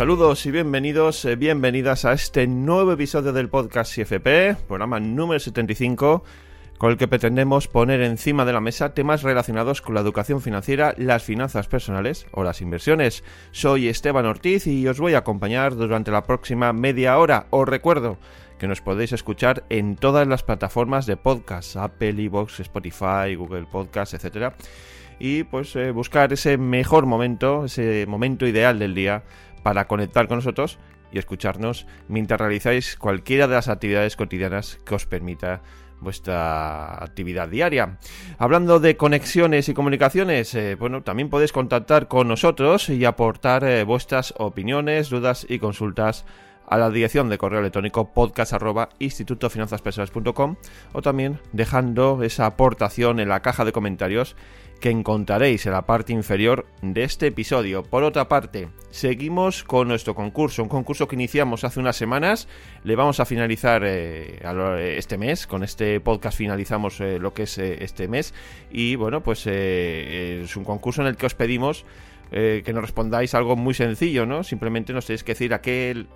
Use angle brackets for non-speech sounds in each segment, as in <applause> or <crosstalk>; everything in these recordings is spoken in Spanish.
Saludos y bienvenidos, eh, bienvenidas a este nuevo episodio del podcast CFP, programa número 75, con el que pretendemos poner encima de la mesa temas relacionados con la educación financiera, las finanzas personales o las inversiones. Soy Esteban Ortiz y os voy a acompañar durante la próxima media hora. Os recuerdo que nos podéis escuchar en todas las plataformas de podcast, Apple, Evox, Spotify, Google Podcast, etc. Y pues eh, buscar ese mejor momento, ese momento ideal del día para conectar con nosotros y escucharnos mientras realizáis cualquiera de las actividades cotidianas que os permita vuestra actividad diaria. Hablando de conexiones y comunicaciones, eh, bueno, también podéis contactar con nosotros y aportar eh, vuestras opiniones, dudas y consultas a la dirección de correo electrónico podcast o también dejando esa aportación en la caja de comentarios que encontraréis en la parte inferior de este episodio. Por otra parte, seguimos con nuestro concurso, un concurso que iniciamos hace unas semanas, le vamos a finalizar eh, este mes, con este podcast finalizamos eh, lo que es eh, este mes y bueno, pues es un concurso en el que os pedimos que nos respondáis algo muy sencillo, ¿no? Simplemente nos tenéis que decir aquel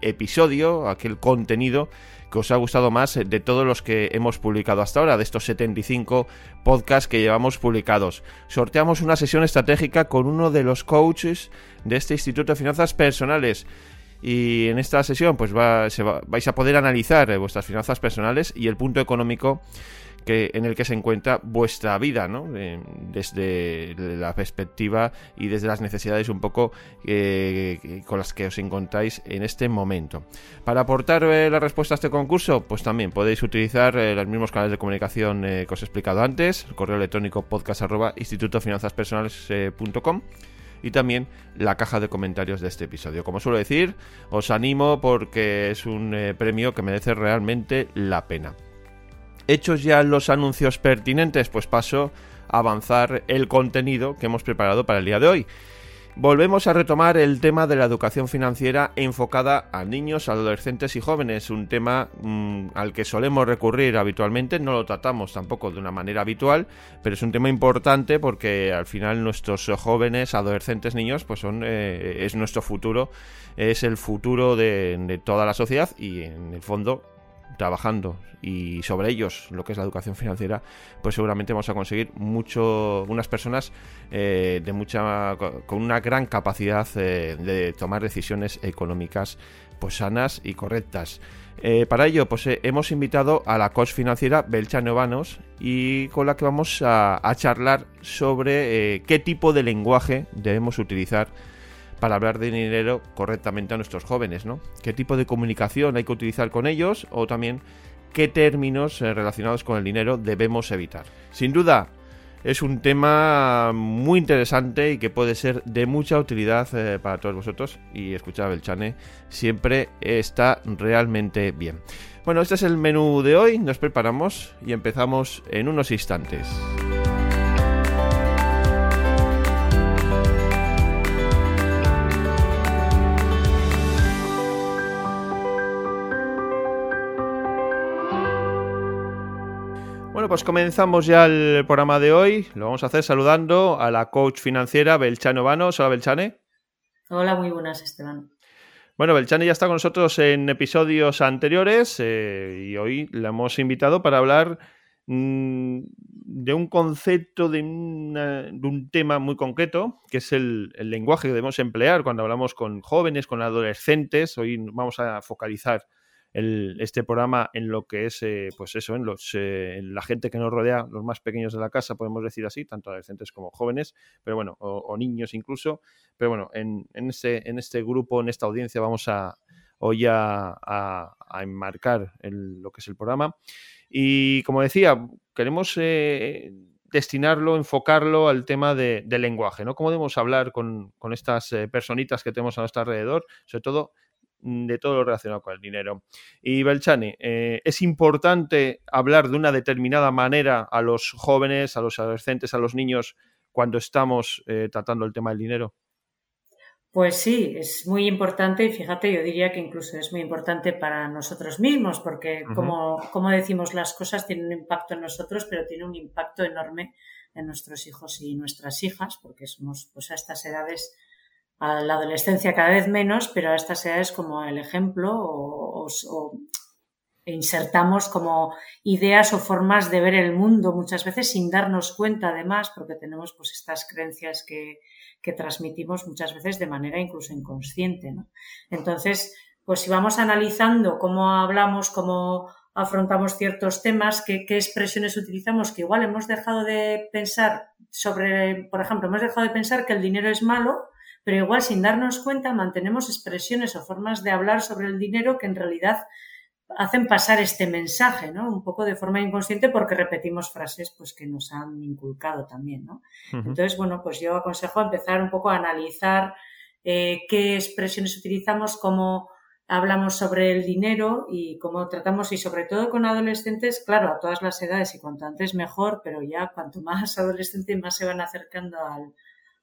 episodio, aquel contenido que os ha gustado más de todos los que hemos publicado hasta ahora, de estos 75 podcasts que llevamos publicados. Sorteamos una sesión estratégica con uno de los coaches de este Instituto de Finanzas Personales. Y en esta sesión pues vais a poder analizar vuestras finanzas personales y el punto económico en el que se encuentra vuestra vida, ¿no? desde la perspectiva y desde las necesidades un poco eh, con las que os encontráis en este momento. Para aportar eh, la respuesta a este concurso, pues también podéis utilizar eh, los mismos canales de comunicación que os he explicado antes, el correo electrónico podcast arroba institutofinanzaspersonales.com y también la caja de comentarios de este episodio. Como suelo decir, os animo porque es un premio que merece realmente la pena. Hechos ya los anuncios pertinentes, pues paso a avanzar el contenido que hemos preparado para el día de hoy. Volvemos a retomar el tema de la educación financiera enfocada a niños, adolescentes y jóvenes, un tema mm, al que solemos recurrir habitualmente, no lo tratamos tampoco de una manera habitual, pero es un tema importante porque al final nuestros jóvenes, adolescentes, niños, pues son eh, es nuestro futuro, es el futuro de toda la sociedad y en el fondo trabajando y sobre ellos lo que es la educación financiera, pues seguramente vamos a conseguir mucho, unas personas eh, de mucha, con una gran capacidad eh, de tomar decisiones económicas pues sanas y correctas. Eh, para ello, pues hemos invitado a la coach financiera Belcha Novanos y con la que vamos a charlar sobre qué tipo de lenguaje debemos utilizar para hablar de dinero correctamente a nuestros jóvenes, ¿no? ¿Qué tipo de comunicación hay que utilizar con ellos o también qué términos eh, relacionados con el dinero debemos evitar? Sin duda, es un tema muy interesante y que puede ser de mucha utilidad eh, para todos vosotros y escuchar a Belchane siempre está realmente bien. Bueno, este es el menú de hoy, nos preparamos y empezamos en unos instantes. Pues comenzamos ya el programa de hoy. Lo vamos a hacer saludando a la coach financiera Belchane Vanos. Hola, Belchane. Hola, muy buenas, Esteban. Bueno, Belchane ya está con nosotros en episodios anteriores eh, y hoy la hemos invitado para hablar mm, de un concepto, de, un tema muy concreto, que es el, el, lenguaje que debemos emplear cuando hablamos con jóvenes, con adolescentes. Hoy vamos a focalizar este programa en lo que es, eh, pues eso, en, los, eh, la gente que nos rodea, los más pequeños de la casa, podemos decir así, tanto adolescentes como jóvenes, pero bueno, o, niños incluso. Pero bueno, en, en, este, en este grupo, en esta audiencia, vamos a hoy a, a, enmarcar lo que es el programa. Y como decía, queremos eh, destinarlo, enfocarlo al tema de, lenguaje, ¿no? Cómo debemos hablar con, con estas personitas que tenemos a nuestro alrededor, sobre todo de todo lo relacionado con el dinero. Y Belchani, eh, ¿es importante hablar de una determinada manera a los jóvenes, a los adolescentes, a los niños cuando estamos eh, tratando el tema del dinero? Pues sí, es muy importante y fíjate, yo diría que incluso es muy importante para nosotros mismos, porque como, como decimos las cosas tienen un impacto en nosotros, pero tiene un impacto enorme en nuestros hijos y nuestras hijas, porque somos pues a estas edades a la adolescencia cada vez menos, pero a estas edades como el ejemplo o, insertamos como ideas o formas de ver el mundo muchas veces sin darnos cuenta además porque tenemos pues estas creencias que, que transmitimos muchas veces de manera incluso inconsciente. ¿no? Entonces, pues si vamos analizando cómo hablamos, cómo afrontamos ciertos temas, qué, qué expresiones utilizamos, que igual hemos dejado de pensar sobre, por ejemplo, hemos dejado de pensar que el dinero es malo, pero igual sin darnos cuenta mantenemos expresiones o formas de hablar sobre el dinero que en realidad hacen pasar este mensaje, ¿no? Un poco de forma inconsciente porque repetimos frases pues que nos han inculcado también, ¿no? Entonces, bueno, pues yo aconsejo empezar un poco a analizar eh, qué expresiones utilizamos, cómo hablamos sobre el dinero y cómo tratamos, y sobre todo con adolescentes, claro, a todas las edades y cuanto antes mejor, pero ya cuanto <laughs> más adolescentes más se van acercando al,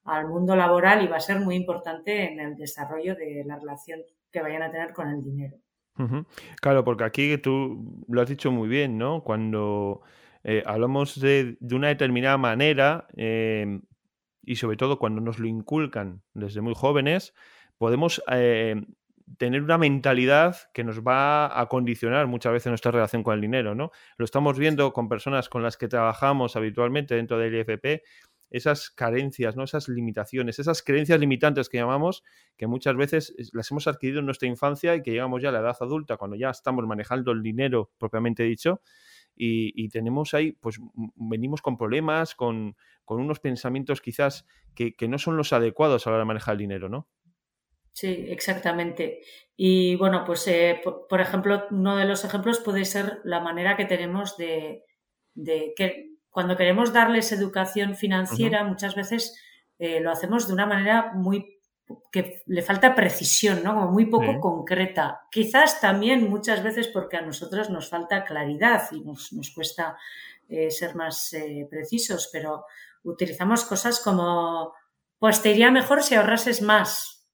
al mundo laboral y va a ser muy importante en el desarrollo de la relación que vayan a tener con el dinero. Claro, porque aquí tú lo has dicho muy bien, ¿no? Cuando eh, hablamos de, una determinada manera em, y sobre todo cuando nos lo inculcan desde muy jóvenes, podemos eh, tener una mentalidad que nos va a condicionar muchas veces nuestra relación con el dinero, ¿no? Lo estamos viendo con personas con las que trabajamos habitualmente dentro del IFP esas carencias, ¿no? esas limitaciones, esas creencias limitantes que llamamos, que muchas veces las hemos adquirido en nuestra infancia y que llegamos ya a la edad adulta, cuando ya estamos manejando el dinero propiamente dicho, y, tenemos ahí, pues venimos con problemas, con, unos pensamientos quizás que, no son los adecuados a la hora de manejar el dinero, ¿no? Sí, exactamente. Y bueno, pues eh, por, ejemplo, uno de los ejemplos puede ser la manera que tenemos de, de que cuando queremos darles educación financiera, muchas veces eh, lo hacemos de una manera muy que le falta precisión, ¿no? Como muy poco concreta. Quizás también muchas veces porque a nosotros nos falta claridad y nos, cuesta eh, ser más eh, precisos, pero utilizamos cosas como, pues te iría mejor si ahorrases más.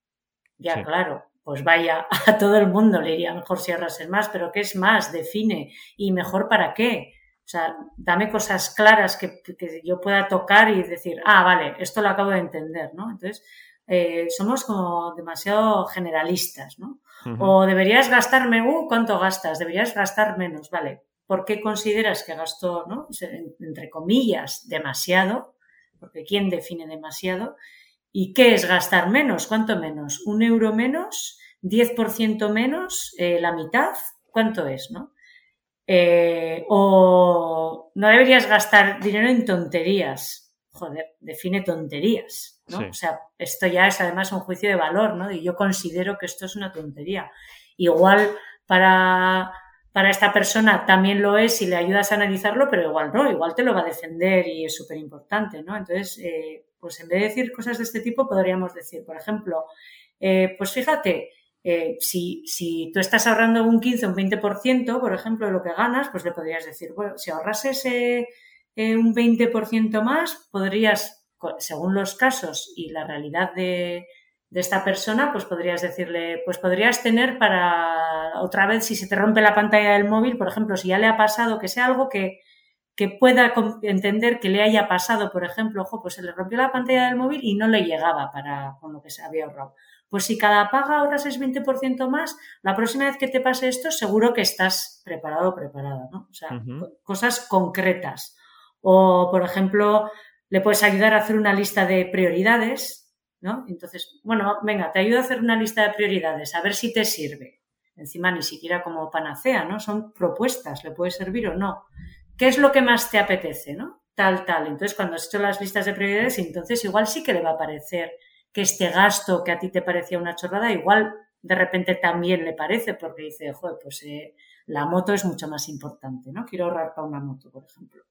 Ya, claro, pues vaya, <laughs> a todo el mundo le iría mejor si ahorrases más, pero ¿qué es más? Define. ¿Y mejor para qué? O sea, dame cosas claras que, yo pueda tocar y decir, ah, vale, esto lo acabo de entender, ¿no? Entonces, eh, somos como demasiado generalistas, ¿no? O deberías gastarme, uh, ¿cuánto gastas? Deberías gastar menos, ¿vale? ¿Por qué consideras que gasto, ¿no? Entre comillas, demasiado, porque ¿quién define demasiado? ¿Y qué es gastar menos? ¿Cuánto menos? ¿Un euro menos? ¿10% menos? Eh, ¿La mitad? ¿Cuánto es, no? Eh, o no deberías gastar dinero en tonterías. Joder, define tonterías, ¿no? O sea, esto ya es además un juicio de valor, ¿no? Y yo considero que esto es una tontería. Igual para, para esta persona también lo es si le ayudas a analizarlo, pero igual no, igual te lo va a defender y es súper importante, ¿no? Entonces, eh, pues en vez de decir cosas de este tipo, podríamos decir, por ejemplo, eh, pues fíjate, eh, si, si, tú estás ahorrando un 15 o un 20%, por ejemplo, de lo que ganas, pues le podrías decir, bueno, si ahorrases eh, un 20% más, podrías, según los casos y la realidad de, de esta persona, pues podrías decirle, pues podrías tener para otra vez, si se te rompe la pantalla del móvil, por ejemplo, si ya le ha pasado, que sea algo que, que pueda entender que le haya pasado, por ejemplo, ojo, pues se le rompió la pantalla del móvil y no le llegaba para con lo que se había ahorrado. Pues si cada paga ahorras es 20% más, la próxima vez que te pase esto, seguro que estás preparado o preparada, ¿no? O sea, cosas concretas. O, por ejemplo, le puedes ayudar a hacer una lista de prioridades, ¿no? Entonces, bueno, venga, te ayudo a hacer una lista de prioridades, a ver si te sirve. Encima ni siquiera como panacea, ¿no? Son propuestas, le puede servir o no. ¿Qué es lo que más te apetece, ¿no? Tal, tal. Entonces, cuando has hecho las listas de prioridades, entonces igual sí que le va a parecer que este gasto que a ti te parecía una chorrada, igual de repente también le parece, porque dice, joder, pues eh, la moto es mucho más importante, ¿no? Quiero ahorrar para una moto, por ejemplo.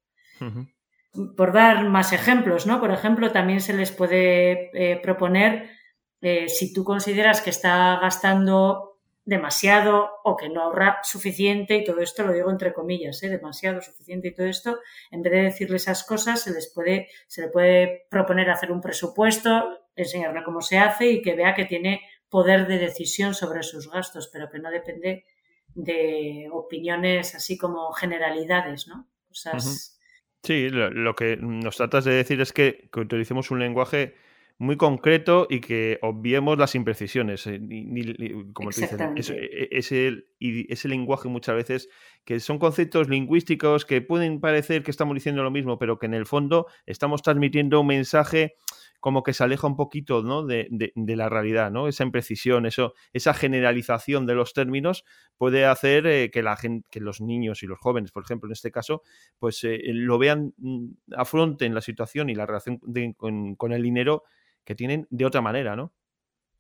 Por dar más ejemplos, ¿no? Por ejemplo, también se les puede eh, proponer, eh, si tú consideras que está gastando demasiado o que no ahorra suficiente, y todo esto lo digo entre comillas, ¿eh? demasiado, suficiente y todo esto, en vez de decirle esas cosas, se les puede, se le puede proponer hacer un presupuesto, enseñarle cómo se hace y que vea que tiene poder de decisión sobre sus gastos, pero que no depende de opiniones así como generalidades, ¿no? Sí, lo, que nos tratas de decir es que, utilicemos un lenguaje muy concreto y que obviemos las imprecisiones. Eh, como te dicen, ese, ese lenguaje muchas veces que son conceptos lingüísticos que pueden parecer que estamos diciendo lo mismo, pero que en el fondo estamos transmitiendo un mensaje como que se aleja un poquito ¿no? de, la realidad, ¿no? Esa imprecisión, eso, esa generalización de los términos puede hacer eh, que la gente, que los niños y los jóvenes, por ejemplo, en este caso, pues eh, lo vean, mm, afronten la situación y la relación con, con el dinero que tienen de otra manera, ¿no?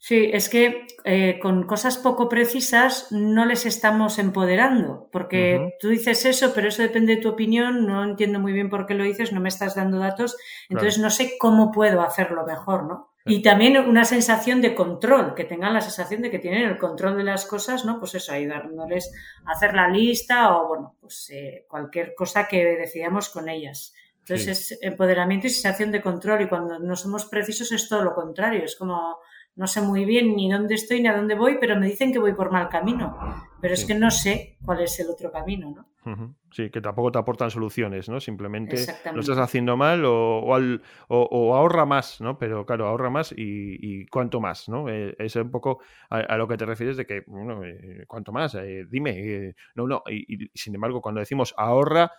Sí, es que eh, con cosas poco precisas no les estamos empoderando, porque tú dices eso, pero eso depende de tu opinión, no entiendo muy bien por qué lo dices, no me estás dando datos, entonces no sé cómo puedo hacerlo mejor, ¿no? Y también una sensación de control, que tengan la sensación de que tienen el control de las cosas, ¿no? Pues eso, ayudándoles a hacer la lista o, bueno, pues eh, cualquier cosa que decidamos con ellas. Entonces es empoderamiento y sensación de control y cuando no somos precisos es todo lo contrario, es como no sé muy bien ni dónde estoy ni a dónde voy, pero me dicen que voy por mal camino. Pero es que no sé cuál es el otro camino, ¿no? Sí, que tampoco te aportan soluciones, ¿no? Simplemente lo estás haciendo mal o, ahorra más, ¿no? Pero claro, ahorra más y, cuánto más, ¿no? Eh, es un poco a, lo que te refieres de que, bueno, eh, ¿cuánto más? Eh, dime, no, no. Y, sin embargo, cuando decimos ahorra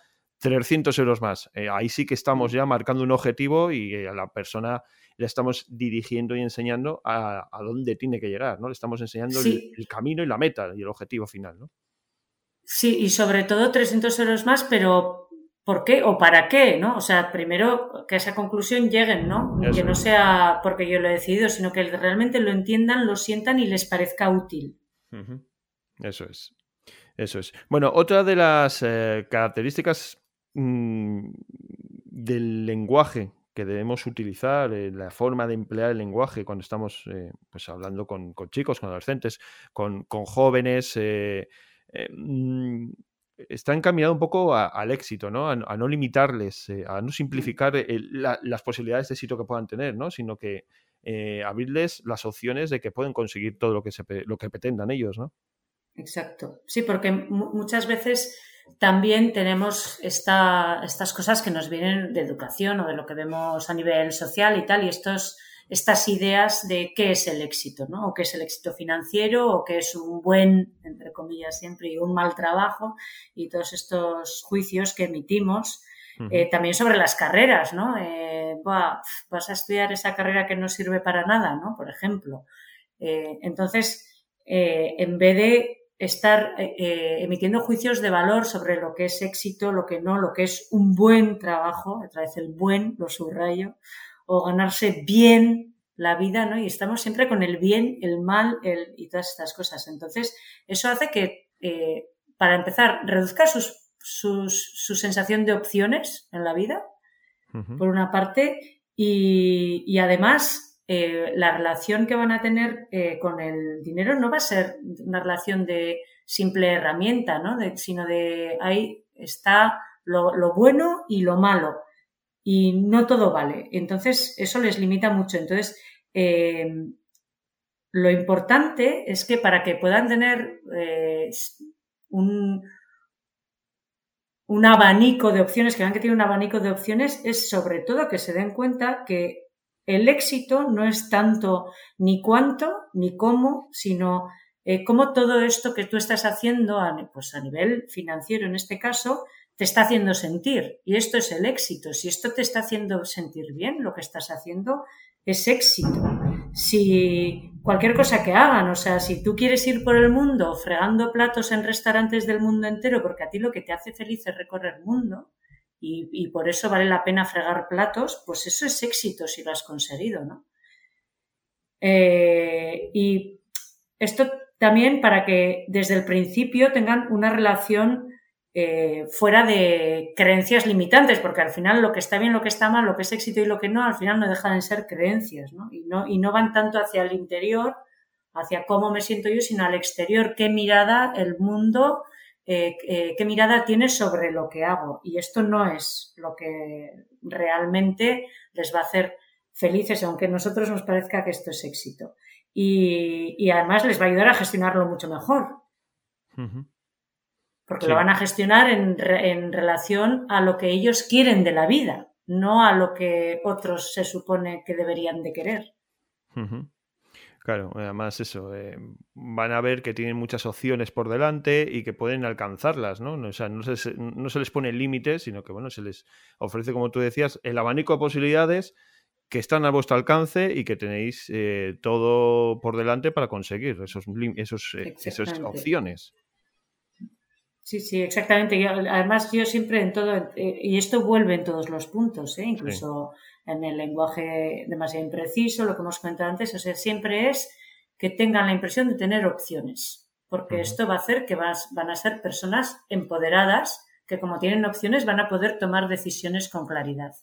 300 euros más, ahí sí que estamos ya marcando un objetivo y a la persona le estamos dirigiendo y enseñando a, dónde tiene que llegar, ¿no? Le estamos enseñando el, camino y la meta y el objetivo final, ¿no? Sí, y sobre todo 300 euros más, pero ¿por qué o para qué, no? O sea, primero que a esa conclusión lleguen, ¿no? que no sea porque yo lo he decidido, sino que realmente lo entiendan, lo sientan y les parezca útil. Eso es. Eso es. Bueno, otra de las eh, características mm, del lenguaje que debemos utilizar, eh, la forma de emplear el lenguaje cuando estamos eh, pues hablando con, chicos, con adolescentes, con, jóvenes, eh, mm, está encaminado un poco al éxito, ¿no? A, no limitarles, a no simplificar las posibilidades de éxito que puedan tener, ¿no? Sino que abrirles las opciones de que pueden conseguir todo lo que, se, lo que pretendan ellos, ¿no? Exacto. Sí, porque muchas veces también tenemos estas cosas que nos vienen de educación o de lo que vemos a nivel social y tal, y estos, estas ideas de qué es el éxito, ¿no? O qué es el éxito financiero, o qué es un buen, entre comillas siempre, y un mal trabajo, y todos estos juicios que emitimos. Eh, también sobre las carreras, ¿no? Eh, vas a estudiar esa carrera que no sirve para nada, ¿no? Por ejemplo. Eh, entonces, en vez de estar eh, eh, emitiendo juicios de valor sobre lo que es éxito, lo que no, lo que es un buen trabajo, otra vez el buen, lo subrayo, o ganarse bien la vida, ¿no? Y estamos siempre con el bien, el mal el, y todas estas cosas. Entonces, eso hace que, eh, para empezar, reduzca sus, su sensación de opciones en la vida, por una parte, y, y además eh, la relación que van a tener eh, con el dinero no va a ser una relación de simple herramienta, ¿no? sino de ahí está lo, bueno y lo malo. Y no todo vale. Entonces, eso les limita mucho. Entonces, eh, lo importante es que para que puedan tener un, un abanico de opciones, que vean que tiene un abanico de opciones, es sobre todo que se den cuenta que el éxito no es tanto ni cuánto ni cómo, sino eh, cómo todo esto que tú estás haciendo, a, pues a nivel financiero en este caso, te está haciendo sentir. Y esto es el éxito. Si esto te está haciendo sentir bien, lo que estás haciendo es éxito. Si cualquier cosa que hagan, o sea, si tú quieres ir por el mundo fregando platos en restaurantes del mundo entero, porque a ti lo que te hace feliz es recorrer el mundo, y, por eso vale la pena fregar platos, pues eso es éxito si lo has conseguido, ¿no? Eh, y esto también para que desde el principio tengan una relación eh, fuera de creencias limitantes, porque al final lo que está bien, lo que está mal, lo que es éxito y lo que no, al final no dejan de ser creencias, ¿no? Y no, y no van tanto hacia el interior, hacia cómo me siento yo, sino al exterior, qué mirada el mundo eh, eh, qué mirada tienes sobre lo que hago. Y esto no es lo que realmente les va a hacer felices, aunque a nosotros nos parezca que esto es éxito. Y, además les va a ayudar a gestionarlo mucho mejor. Porque lo van a gestionar en, relación a lo que ellos quieren de la vida. no a lo que otros se supone que deberían de querer. Claro, además eso, eh, van a ver que tienen muchas opciones por delante y que pueden alcanzarlas, ¿no? O sea, no se, no se les pone límites, sino que, bueno, se les ofrece, como tú decías, el abanico de posibilidades que están a vuestro alcance y que tenéis eh, todo por delante para conseguir esos, esos, eh, esas opciones. Sí, sí, exactamente. además, yo siempre en todo, y esto vuelve en todos los puntos, incluso en el lenguaje demasiado impreciso, lo que hemos comentado antes, o sea, siempre es que tengan la impresión de tener opciones, porque esto va a hacer que van a ser personas empoderadas que como tienen opciones van a poder tomar decisiones con claridad.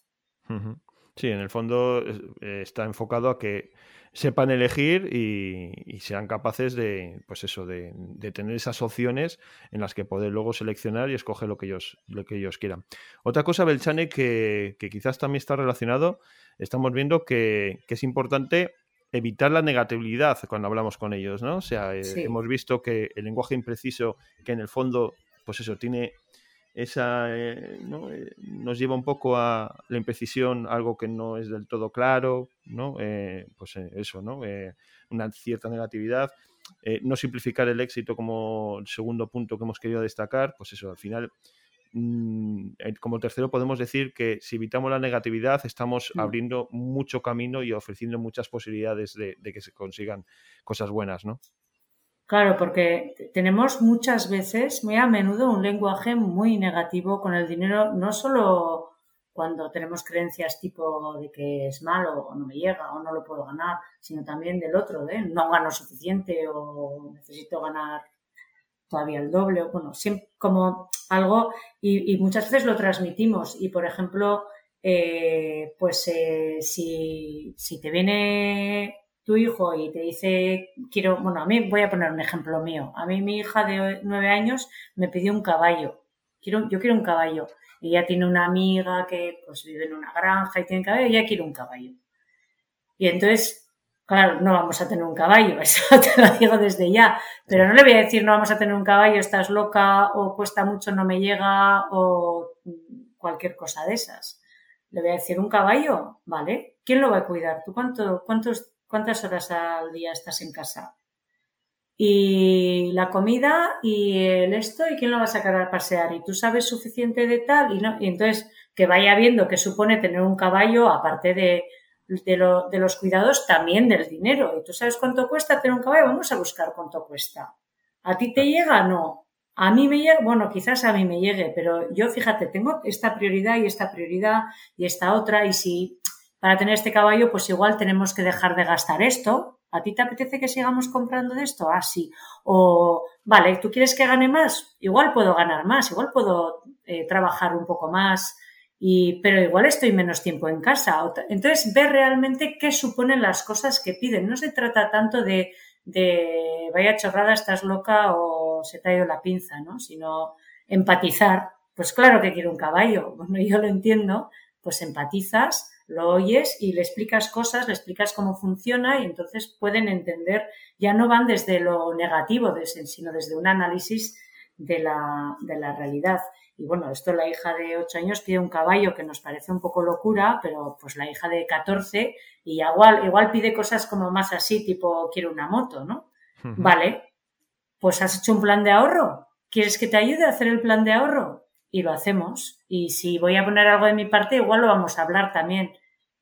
Sí, en el fondo eh, está enfocado a que sepan elegir y, sean capaces de, pues eso, de, tener esas opciones en las que poder luego seleccionar y escoger lo que ellos, lo que ellos quieran. Otra cosa, Belchane, que, que quizás también está relacionado, estamos viendo que, es importante evitar la negatividad cuando hablamos con ellos, ¿no? O sea, eh, hemos visto que el lenguaje impreciso, que en el fondo, pues eso, tiene esa eh, eh, nos lleva un poco a la imprecisión, algo que no es del todo claro, ¿no? Eh, pues eso, ¿no? una cierta negatividad. no simplificar el éxito como el segundo punto que hemos querido destacar, pues eso, al final, mm, como tercero podemos decir que si evitamos la negatividad estamos mm. abriendo mucho camino y ofreciendo muchas posibilidades de, de que se consigan cosas buenas, ¿no? Claro, porque tenemos muchas veces, muy a menudo, un lenguaje muy negativo con el dinero, no solo cuando tenemos creencias tipo de que es malo o no me llega o no lo puedo ganar, sino también del otro, de no gano suficiente o necesito ganar todavía el doble, o bueno, siempre como algo, y, muchas veces lo transmitimos. Y por ejemplo, eh, pues eh, si, si te viene tu hijo y te dice, quiero, bueno, a mí voy a poner un ejemplo mío. A mí mi hija de nueve años me pidió un caballo. Quiero, yo quiero un caballo. Ella tiene una amiga que pues vive en una granja y tiene caballo, ella quiere un caballo. Y entonces, claro, no vamos a tener un caballo, <laughs> eso te lo digo desde ya. Pero no le voy a decir no vamos a tener un caballo, estás loca, o cuesta mucho, no me llega, o cualquier cosa de esas. Le voy a decir un caballo, ¿vale? ¿Quién lo va a cuidar? ¿Tú cuánto, cuántos ¿Cuántas horas al día estás en casa? Y la comida y el esto, ¿y quién lo va a sacar a pasear? ¿Y tú sabes suficiente de tal? Y, no, y entonces que vaya viendo qué supone tener un caballo, aparte de, de, los cuidados, también del dinero. ¿Y tú sabes cuánto cuesta tener un caballo? Vamos a buscar cuánto cuesta. ¿A ti te llega? No. A mí me llega, bueno, quizás a mí me llegue, pero yo fíjate, tengo esta prioridad y esta prioridad y esta otra, y si para tener este caballo, pues igual tenemos que dejar de gastar esto. ¿A ti te apetece que sigamos comprando de esto? Ah, sí. O, vale, ¿tú quieres que gane más? Igual puedo ganar más, igual puedo eh, trabajar un poco más, y, pero igual estoy menos tiempo en casa. Entonces, ver realmente qué suponen las cosas que piden. No se trata tanto de, de vaya chorrada, estás loca o se te ha ido la pinza, ¿no? Sino empatizar. Pues claro que quiero un caballo. Bueno, yo lo entiendo, pues empatizas lo oyes y le explicas cosas, le explicas cómo funciona y entonces pueden entender, ya no van desde lo negativo, sino desde un análisis de la, de la realidad. Y bueno, esto la hija de 8 años pide un caballo que nos parece un poco locura, pero pues la hija de 14 y igual, igual pide cosas como más así, tipo quiero una moto, ¿no? Vale, pues has hecho un plan de ahorro. ¿Quieres que te ayude a hacer el plan de ahorro? Y lo hacemos. Y si voy a poner algo de mi parte, igual lo vamos a hablar también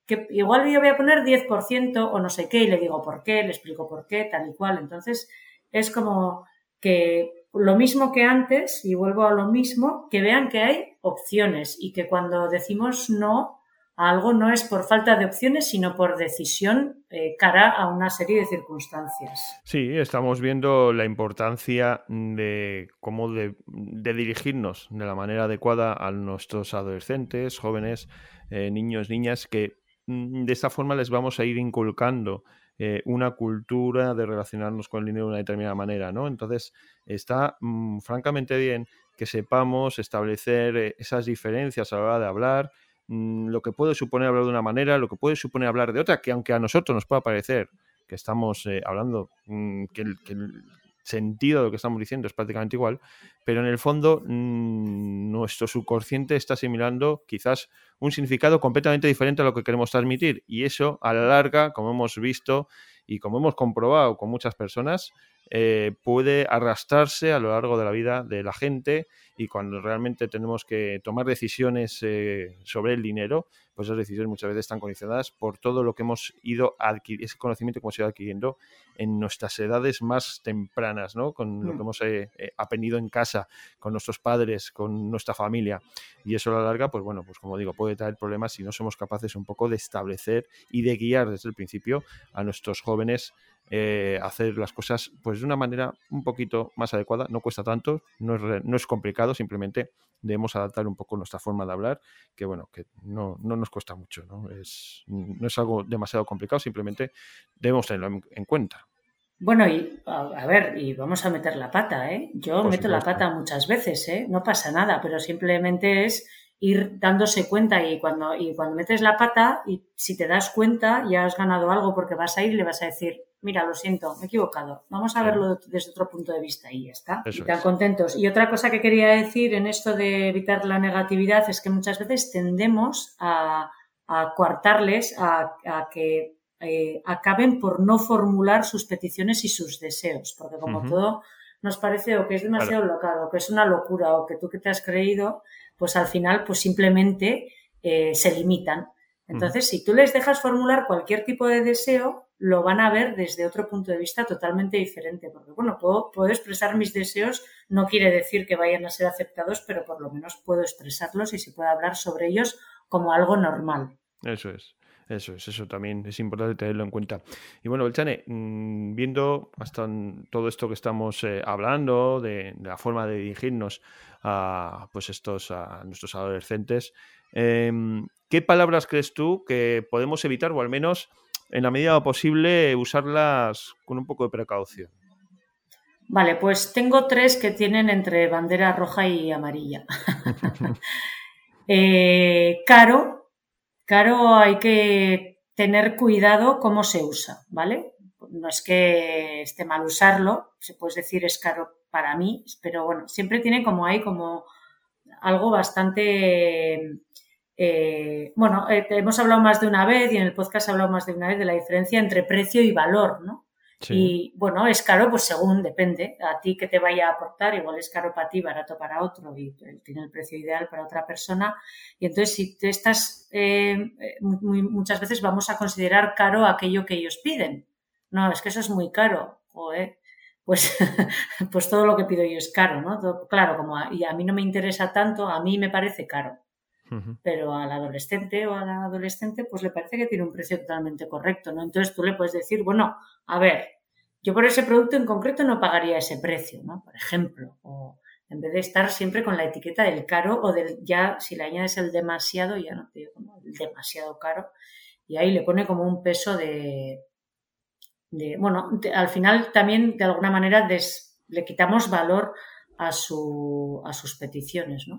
que igual yo voy a poner 10% o no sé qué y le digo por qué, le explico por qué, tal y cual. Entonces, es como que lo mismo que antes, y vuelvo a lo mismo, que vean que hay opciones y que cuando decimos no a algo no es por falta de opciones, sino por decisión eh, cara a una serie de circunstancias. Sí, estamos viendo la importancia de cómo de, dirigirnos de la manera adecuada a nuestros adolescentes, jóvenes, eh, niños, niñas, que de esta forma les vamos a ir inculcando eh, una cultura de relacionarnos con el dinero de una determinada manera, ¿no? Entonces, está mm, francamente bien que sepamos establecer eh, esas diferencias a la hora de hablar, mm, lo que puede suponer hablar de una manera, lo que puede suponer hablar de otra, que aunque a nosotros nos pueda parecer que estamos eh, hablando, que, sentido de lo que estamos diciendo es prácticamente igual, pero en el fondo mm, nuestro subconsciente está asimilando quizás un significado completamente diferente a lo que queremos transmitir. Y eso a la larga, como hemos visto y como hemos comprobado con muchas personas, eh, puede arrastrarse a lo largo de la vida de la gente y cuando realmente tenemos que tomar decisiones eh, sobre el dinero, pues esas decisiones muchas veces están condicionadas por todo lo que hemos ido adquiriendo, ese conocimiento que hemos ido adquiriendo en nuestras edades más tempranas, ¿no? Con lo que mm. hemos eh, aprendido en casa, con nuestros padres, con nuestra familia. Y eso a la larga, pues bueno, pues como digo, puede traer problemas si no somos capaces un poco de establecer y de guiar desde el principio a nuestros jóvenes eh, hacer las cosas pues de una manera un poquito más adecuada. No cuesta tanto, no es, no es complicado, simplemente debemos adaptar un poco nuestra forma de hablar, que bueno, que no, no nos cuesta mucho, ¿no? Es, no es algo demasiado complicado, simplemente debemos tenerlo en, cuenta. Bueno, y a, ver, y vamos a meter la pata, ¿eh? Yo meto la pata muchas veces, ¿eh? No pasa nada, pero simplemente es ir dándose cuenta y cuando, y cuando metes la pata y si te das cuenta ya has ganado algo porque vas a ir y le vas a decir, mira, lo siento, me he equivocado, vamos a verlo desde otro punto de vista y ya está. y tan contentos. Y otra cosa que quería decir en esto de evitar la negatividad es que muchas veces tendemos a, a coartarles a, que eh, acaben por no formular sus peticiones y sus deseos, porque como todo nos parece o que es demasiado local o que es una locura o que tú que te has creído, pues al final pues simplemente eh, se limitan. Entonces, si tú les dejas formular cualquier tipo de deseo, lo van a ver desde otro punto de vista totalmente diferente. Porque, bueno, puedo, puedo, expresar mis deseos, no quiere decir que vayan a ser aceptados, pero por lo menos puedo expresarlos y se puede hablar sobre ellos como algo normal. Eso es. Eso es, eso también es importante tenerlo en cuenta. Y bueno, Belchane, mm, viendo hasta todo esto que estamos eh, hablando, de, la forma de dirigirnos a pues estos a nuestros adolescentes, em, ¿qué palabras crees tú que podemos evitar o al menos en la medida posible usarlas con un poco de precaución. Vale, pues tengo tres que tienen entre bandera roja y amarilla. <laughs> eh, caro, caro hay que tener cuidado cómo se usa, ¿vale? No es que esté mal usarlo, se puede decir es caro para mí, pero bueno, siempre tiene como hay como algo bastante eh, bueno, eh, hemos hablado más de una vez y en el podcast he hablado más de una vez de la diferencia entre precio y valor, ¿no? Y bueno, es caro, pues según depende. A ti que te vaya a aportar, igual es caro para ti, barato para otro y tiene el precio ideal para otra persona. Y entonces, si te estás, eh, muchas veces vamos a considerar caro aquello que ellos piden. No, es que eso es muy caro. pues, <laughs> pues todo lo que pido yo es caro, ¿no? claro, como y a mí no me interesa tanto, a mí me parece caro pero al adolescente o a la adolescente pues le parece que tiene un precio totalmente correcto, ¿no? Entonces tú le puedes decir, bueno, a ver, yo por ese producto en concreto no pagaría ese precio, ¿no? Por ejemplo, o en vez de estar siempre con la etiqueta del caro o del ya, si le añades el demasiado, ya no te digo como el demasiado caro, y ahí le pone como un peso de, de bueno, al final también de alguna manera le quitamos valor a, su, a sus peticiones, ¿no?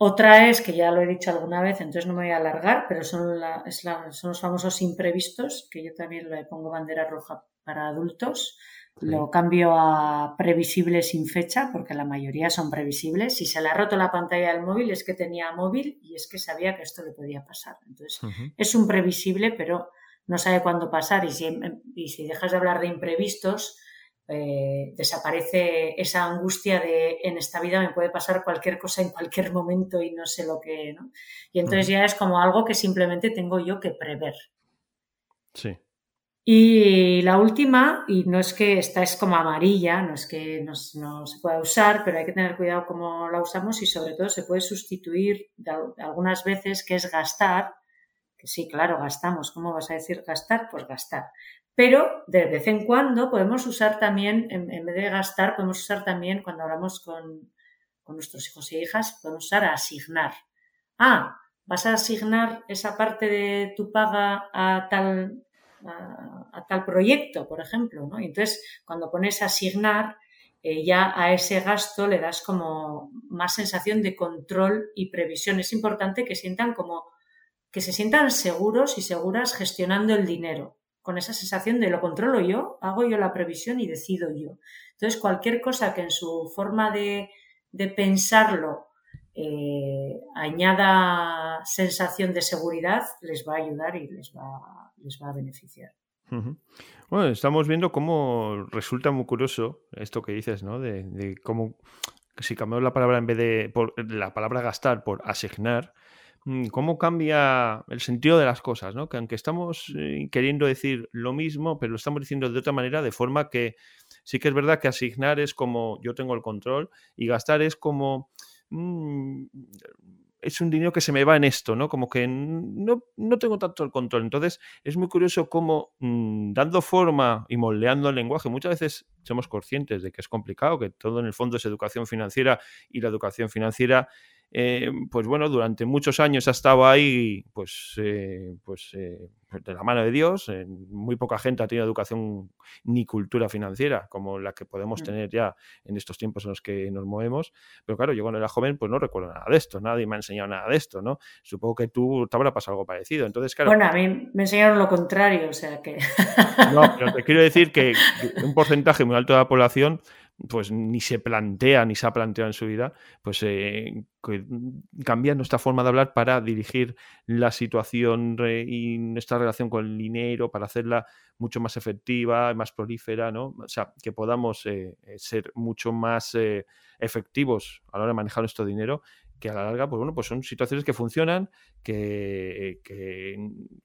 Otra es, que ya lo he dicho alguna vez, entonces no me voy a alargar, pero son, son los famosos imprevistos, que yo también le pongo bandera roja para adultos. Lo cambio a previsible sin fecha, porque la mayoría son previsibles. Si se le ha roto la pantalla del móvil, es que tenía móvil y es que sabía que esto le podía pasar. Entonces, es un previsible, pero no sabe cuándo pasar. Y si, y si dejas de hablar de imprevistos, eh, desaparece esa angustia de en esta vida me puede pasar cualquier cosa en cualquier momento y no sé lo que, ¿no? Y entonces ya es como algo que simplemente tengo yo que prever. Sí. Y la última, y no es que esta es como amarilla, no es que no, se pueda usar, pero hay que tener cuidado cómo la usamos y sobre todo se puede sustituir algunas veces, que es gastar, que sí, claro, gastamos. ¿Cómo vas a decir gastar? Pues gastar. Pero de vez en cuando podemos usar también, en, vez de gastar, podemos usar también cuando hablamos con, nuestros hijos y hijas, podemos usar asignar. Ah, vas a asignar esa parte de tu paga a tal, a, tal proyecto, por ejemplo, ¿no? Entonces, cuando pones asignar, eh, ya a ese gasto le das como más sensación de control y previsión. Es importante que sientan como que se sientan seguros y seguras gestionando el dinero con esa sensación de lo controlo yo, hago yo la previsión y decido yo. Entonces, cualquier cosa que en su forma de, pensarlo eh, añada sensación de seguridad, les va a ayudar y les va, les va a beneficiar. Bueno, estamos viendo cómo resulta muy curioso esto que dices, ¿no? De, cómo si cambiamos la palabra en vez de por, la palabra gastar por asignar, cómo cambia el sentido de las cosas, ¿no? Que aunque estamos eh, queriendo decir lo mismo, pero lo estamos diciendo de otra manera, de forma que sí que es verdad que asignar es como yo tengo el control y gastar es como mm, es un dinero que se me va en esto, ¿no? Como que no, no tengo tanto el control. Entonces, es muy curioso cómo mm, dando forma y moldeando el lenguaje, muchas veces somos conscientes de que es complicado, que todo en el fondo es educación financiera y la educación financiera eh, pues bueno, durante muchos años ha estado ahí, pues, eh, pues eh, de la mano de Dios. muy poca gente ha tenido educación ni cultura financiera como la que podemos mm. tener ya en estos tiempos en los que nos movemos. Pero claro, yo cuando era joven, pues no recuerdo nada de esto, nadie me ha enseñado nada de esto, ¿no? Supongo que tú te habrá pasado algo parecido. Entonces, claro. Bueno, a mí me enseñaron lo contrario, o sea que. No, pero te quiero decir que un porcentaje muy alto de la población pues ni se plantea ni se ha planteado en su vida, pues eh, cambiar nuestra forma de hablar para dirigir la situación y nuestra relación con el dinero, para hacerla mucho más efectiva, más prolífera, ¿no? O sea, que podamos eh, ser mucho más eh, efectivos a la hora de manejar nuestro dinero que a la larga, pues bueno, pues son situaciones que funcionan, que, que,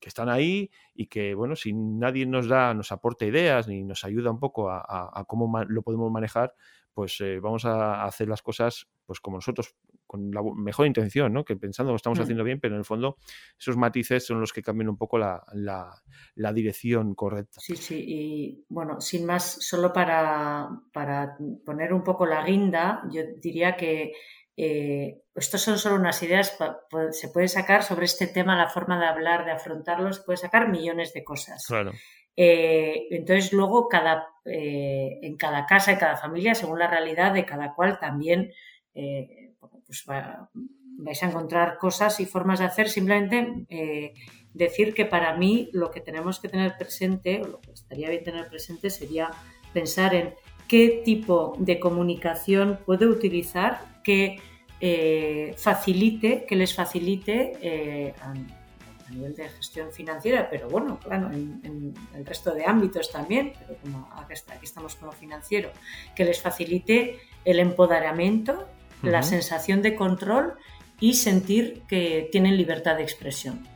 están ahí y que, bueno, si nadie nos da, nos aporta ideas ni nos ayuda un poco a, cómo lo podemos manejar, pues eh, vamos a hacer las cosas pues como nosotros, con la mejor intención, ¿no? Que pensando que estamos mm. haciendo bien, pero en el fondo esos matices son los que cambian un poco la, la, dirección correcta. Sí, sí, y bueno, sin más, solo para, para poner un poco la guinda, yo diría que eh, estos son solo unas ideas, se puede sacar sobre este tema, la forma de hablar, de afrontarlo, se puede sacar millones de cosas. Eh, entonces, luego, cada, eh, en cada casa, en cada familia, según la realidad de cada cual, también pues vais a encontrar cosas y formas de hacer. Simplemente decir que para mí lo que tenemos que tener presente, o lo que estaría bien tener presente, sería pensar en qué tipo de comunicación puede utilizar que eh, facilite, que les facilite eh, a, nivel de gestión financiera, pero bueno, claro, en, el resto de ámbitos también, pero como aquí, estamos como financiero, que les facilite el empoderamiento, la sensación de control y sentir que tienen libertad de expresión.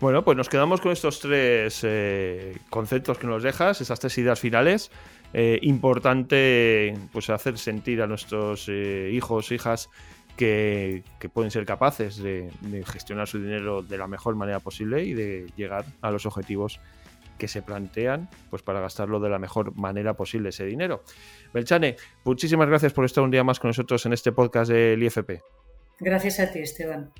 Bueno, pues nos quedamos con estos tres eh, conceptos que nos dejas, esas tres ideas finales. Eh, importante pues hacer sentir a nuestros eh, hijos, hijas, que, pueden ser capaces de, gestionar su dinero de la mejor manera posible y de llegar a los objetivos que se plantean pues para gastarlo de la mejor manera posible ese dinero. Belchane, muchísimas gracias por estar un día más con nosotros en este podcast del IFP. Gracias a ti, Esteban.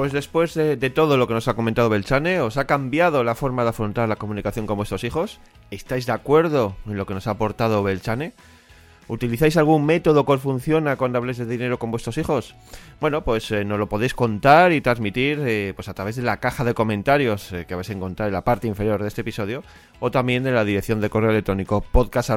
Pues después de, todo lo que nos ha comentado Belchane, ¿os ha cambiado la forma de afrontar la comunicación con vuestros hijos? ¿Estáis de acuerdo en lo que nos ha aportado Belchane? ¿Utilizáis algún método que funciona cuando habléis de dinero con vuestros hijos? Bueno, pues eh, nos lo podéis contar y transmitir eh, pues a través de la caja de comentarios eh, que vais a encontrar en la parte inferior de este episodio o también de la dirección de correo electrónico podcast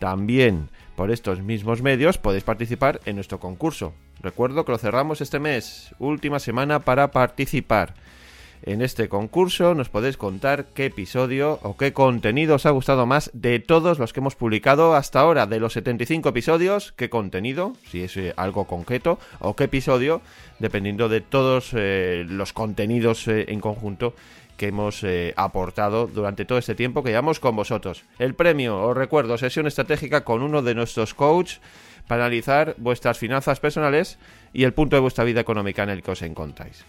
También por estos mismos medios podéis participar en nuestro concurso. Recuerdo que lo cerramos este mes, última semana para participar. En este concurso nos podéis contar qué episodio o qué contenido os ha gustado más de todos los que hemos publicado hasta ahora. De los 75 episodios, qué contenido, si es eh, algo concreto, o qué episodio, dependiendo de todos eh, los contenidos eh, en conjunto que hemos aportado durante todo este tiempo que llevamos con vosotros. El premio, os recuerdo, sesión estratégica con uno de nuestros coaches para analizar vuestras finanzas personales y el punto de vuestra vida económica en el que os encontráis.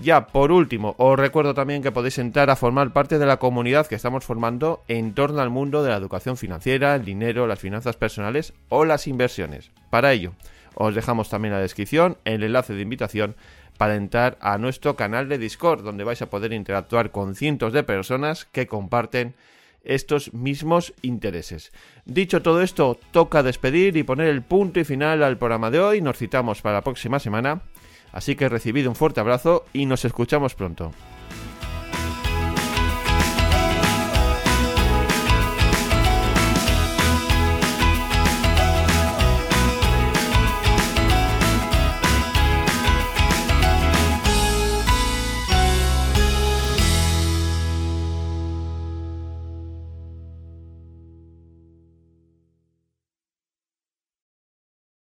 Ya, por último, os recuerdo también que podéis entrar a formar parte de la comunidad que estamos formando en torno al mundo de la educación financiera, el dinero, las finanzas personales o las inversiones. Para ello, os dejamos también en la descripción el enlace de invitación para entrar a nuestro canal de Discord, donde vais a poder interactuar con cientos de personas que comparten estos mismos intereses. Dicho todo esto, toca despedir y poner el punto y final al programa de hoy. Nos citamos para la próxima semana. Así que recibid un fuerte abrazo y nos escuchamos pronto.